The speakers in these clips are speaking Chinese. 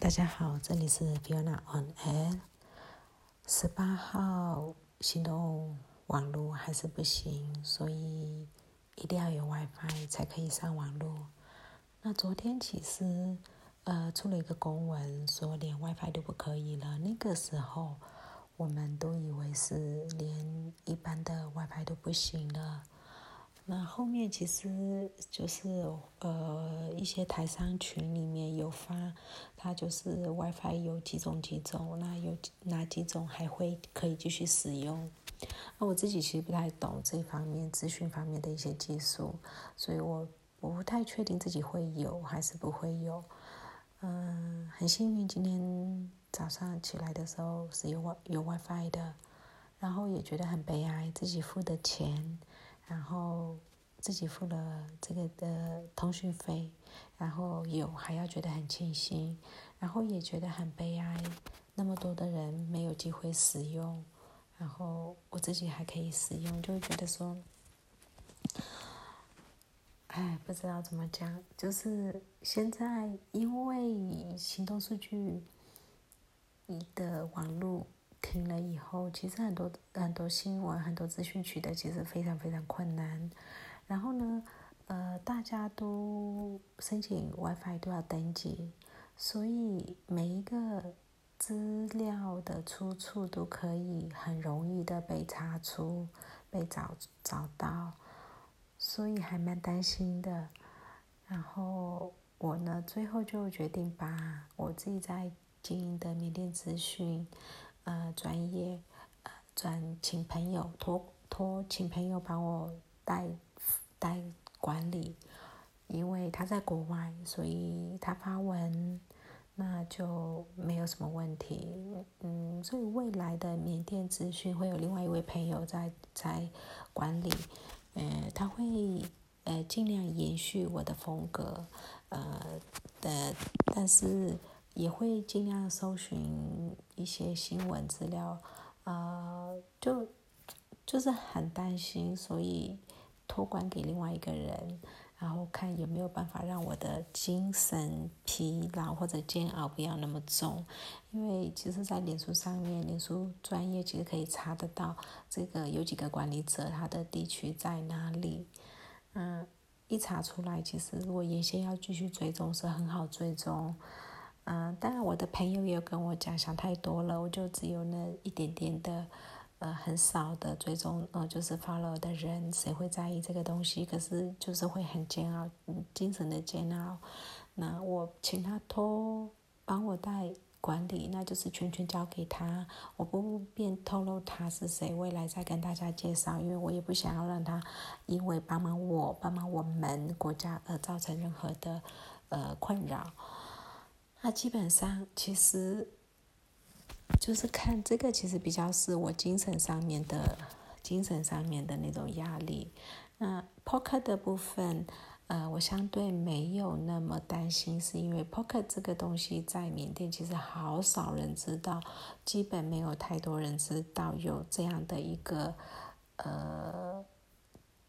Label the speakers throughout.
Speaker 1: 大家好，这里是 Fiona on Air。十八号行动网络还是不行，所以一定要有 WiFi 才可以上网络。那昨天其实呃出了一个公文，说连 WiFi 都不可以了。那个时候我们都以为是连一般的 WiFi 都不行了。那后面其实就是呃一些台商群里面有发，它就是 WiFi 有几种几种，那有哪几种还会可以继续使用？那我自己其实不太懂这方面资讯方面的一些技术，所以我不太确定自己会有还是不会有。嗯，很幸运今天早上起来的时候是有 Wi 有 WiFi 的，然后也觉得很悲哀，自己付的钱。然后自己付了这个的通讯费，然后有还要觉得很庆幸，然后也觉得很悲哀，那么多的人没有机会使用，然后我自己还可以使用，就会觉得说，哎，不知道怎么讲，就是现在因为行动数据，你的网络。听了以后，其实很多很多新闻、很多资讯取得其实非常非常困难。然后呢，呃，大家都申请 WiFi 都要登记，所以每一个资料的出处都可以很容易的被查出、被找找到，所以还蛮担心的。然后我呢，最后就决定把我自己在经营的缅甸资讯。呃，专业，呃，转请朋友托托，请朋友帮我代代管理，因为他在国外，所以他发文，那就没有什么问题。嗯，所以未来的缅甸资讯会有另外一位朋友在在管理，呃，他会呃尽量延续我的风格，呃的，但是。也会尽量搜寻一些新闻资料，呃，就就是很担心，所以托管给另外一个人，然后看有没有办法让我的精神疲劳或者煎熬不要那么重，因为其实，在脸书上面，脸书专业其实可以查得到这个有几个管理者，他的地区在哪里，嗯，一查出来，其实如果原先要继续追踪是很好追踪。嗯，当然，我的朋友也跟我讲，想太多了，我就只有那一点点的，呃，很少的追踪，呃，就是 follow 的人，谁会在意这个东西？可是就是会很煎熬，精神的煎熬。那我请他托帮我带管理，那就是全权交给他，我不便透露他是谁，未来再跟大家介绍，因为我也不想要让他因为帮忙我、帮忙我们国家而造成任何的呃困扰。那基本上其实就是看这个，其实比较是我精神上面的、精神上面的那种压力。那 Poker 的部分，呃，我相对没有那么担心，是因为 Poker 这个东西在缅甸其实好少人知道，基本没有太多人知道有这样的一个呃。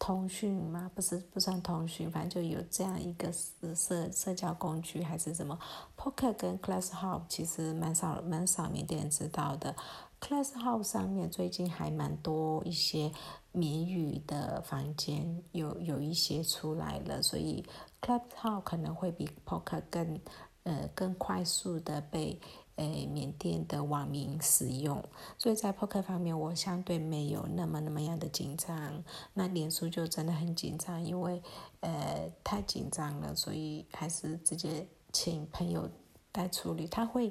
Speaker 1: 通讯吗？不是，不算通讯，反正就有这样一个社社交工具还是什么。Poker 跟 Classhouse 其实蛮少蛮少缅甸人知道的。Classhouse 上面最近还蛮多一些缅语的房间，有有一些出来了，所以 Classhouse 可能会比 Poker 更呃更快速的被。诶，缅甸的网民使用，所以在破开方面，我相对没有那么那么样的紧张。那脸书就真的很紧张，因为呃太紧张了，所以还是直接请朋友代处理。他会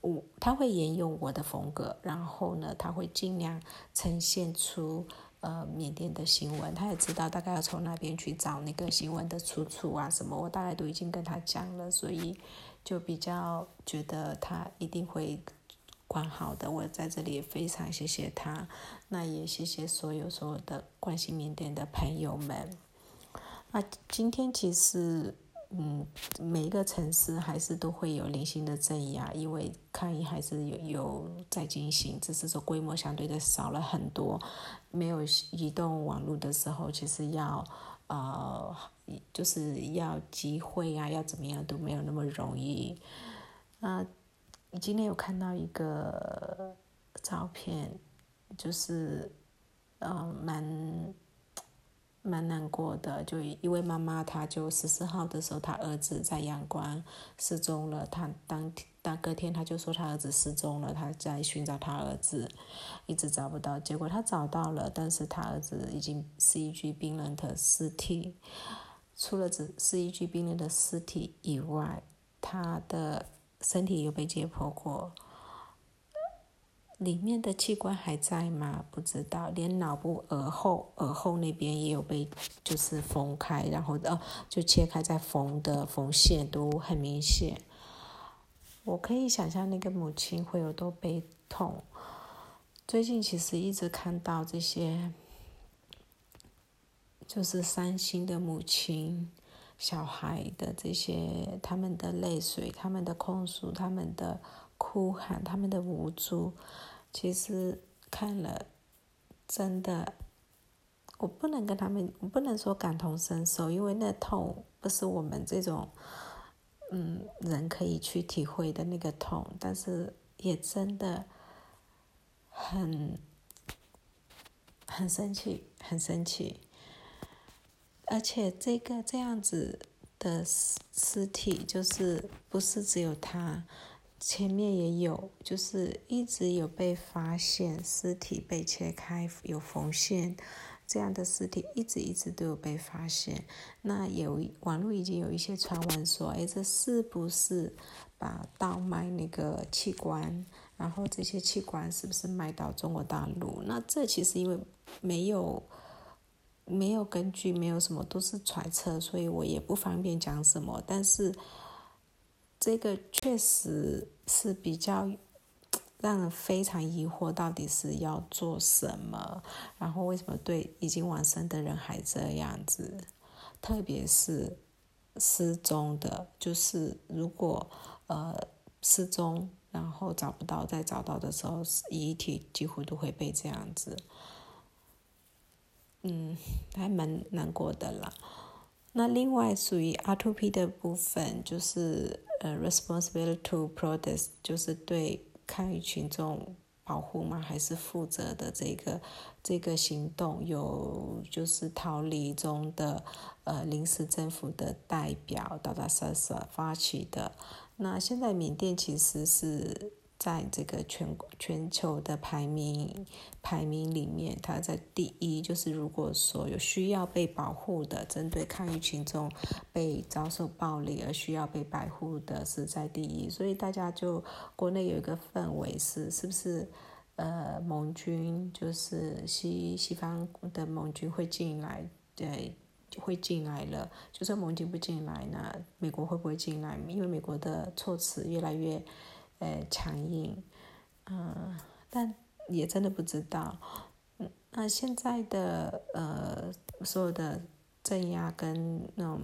Speaker 1: 我他会沿用我的风格，然后呢，他会尽量呈现出呃缅甸的新闻。他也知道大概要从那边去找那个新闻的出处啊什么，我大概都已经跟他讲了，所以。就比较觉得他一定会管好的，我在这里也非常谢谢他，那也谢谢所有所有的关心缅甸的朋友们。那今天其实，嗯，每一个城市还是都会有零星的镇压，因为抗议还是有有在进行，只是说规模相对的少了很多。没有移动网络的时候，其实要。呃，就是要集会啊，要怎么样都没有那么容易。那今天有看到一个照片，就是嗯蛮蛮难过的，就一位妈妈，她就十四号的时候，她儿子在阳光失踪了，她当当隔天她就说她儿子失踪了，她在寻找她儿子，一直找不到，结果她找到了，但是她儿子已经是一具冰冷的尸体。除了只是一具冰冷的尸体以外，他的身体有被解剖过，里面的器官还在吗？不知道，连脑部、耳后、耳后那边也有被就是缝开，然后呃就切开再缝的缝线都很明显。我可以想象那个母亲会有多悲痛。最近其实一直看到这些。就是伤心的母亲、小孩的这些，他们的泪水、他们的控诉、他们的哭喊、他们的无助，其实看了，真的，我不能跟他们，我不能说感同身受，因为那痛不是我们这种，嗯，人可以去体会的那个痛，但是也真的很，很生气，很生气。而且这个这样子的尸尸体，就是不是只有他，前面也有，就是一直有被发现尸体被切开有缝线，这样的尸体一直一直都有被发现。那有网络已经有一些传闻说，哎，这是不是把倒卖那个器官？然后这些器官是不是卖到中国大陆？那这其实因为没有。没有根据，没有什么，都是揣测，所以我也不方便讲什么。但是，这个确实是比较让人非常疑惑，到底是要做什么？然后为什么对已经往生的人还这样子？特别是失踪的，就是如果呃失踪，然后找不到，再找到的时候，遗体几乎都会被这样子。嗯，还蛮难过的啦。那另外属于 R to P 的部分，就是呃，responsibility to protest，就是对抗议群众保护嘛，还是负责的这个这个行动，有就是逃离中的呃临时政府的代表达达萨萨发起的。那现在缅甸其实是。在这个全全球的排名排名里面，它在第一。就是如果说有需要被保护的，针对抗议群众被遭受暴力而需要被保护的，是在第一。所以大家就国内有一个氛围是，是不是呃盟军就是西西方的盟军会进来？对，会进来了。就算盟军不进来呢，美国会不会进来？因为美国的措辞越来越。呃，强硬，嗯，但也真的不知道，嗯，那现在的呃，所有的镇压跟那种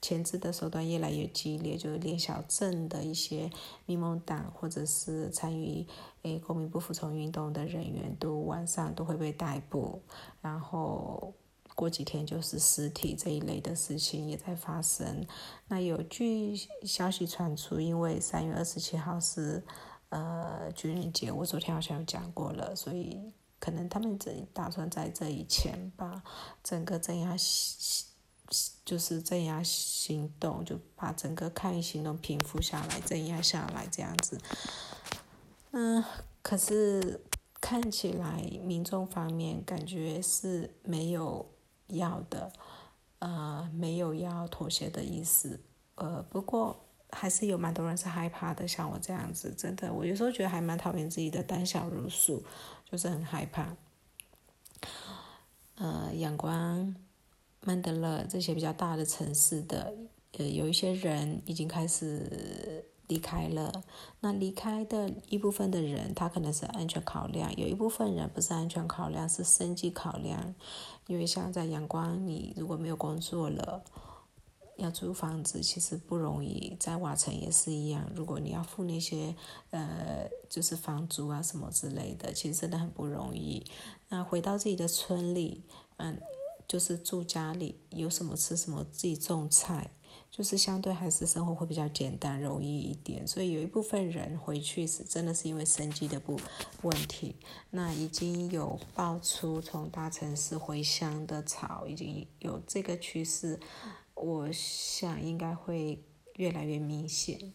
Speaker 1: 钳制的手段越来越激烈，就连小镇的一些民盟党或者是参与诶公民不服从运动的人员都晚上都会被逮捕，然后过几天就是尸体这一类的事情也在发生。那有据消息传出，因为三月二十七号是呃军人节，我昨天好像有讲过了，所以可能他们这打算在这以前把整个镇压就是镇压行动，就把整个抗议行动平复下来，镇压下来这样子。嗯，可是看起来民众方面感觉是没有要的。呃，没有要妥协的意思，呃，不过还是有蛮多人是害怕的，像我这样子，真的，我有时候觉得还蛮讨厌自己的胆小如鼠，就是很害怕。呃，阳光、曼德勒这些比较大的城市的，呃，有一些人已经开始。离开了，那离开的一部分的人，他可能是安全考量；有一部分人不是安全考量，是生计考量。因为像在阳光，你如果没有工作了，要租房子其实不容易。在瓦城也是一样，如果你要付那些呃，就是房租啊什么之类的，其实真的很不容易。那回到自己的村里，嗯，就是住家里，有什么吃什么，自己种菜。就是相对还是生活会比较简单容易一点，所以有一部分人回去是真的是因为生计的不问题。那已经有爆出从大城市回乡的潮，已经有这个趋势，我想应该会越来越明显，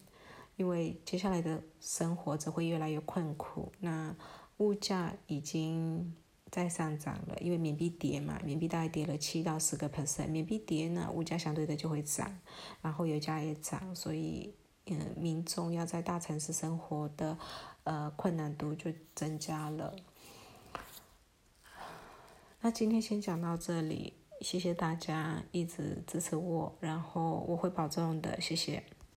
Speaker 1: 因为接下来的生活只会越来越困苦。那物价已经。再上涨了，因为缅币跌嘛，缅币大概跌了七到十个 percent，缅币跌呢，物价相对的就会涨，然后油价也涨，所以嗯，民众要在大城市生活的呃困难度就增加了。那今天先讲到这里，谢谢大家一直支持我，然后我会保重的，谢谢。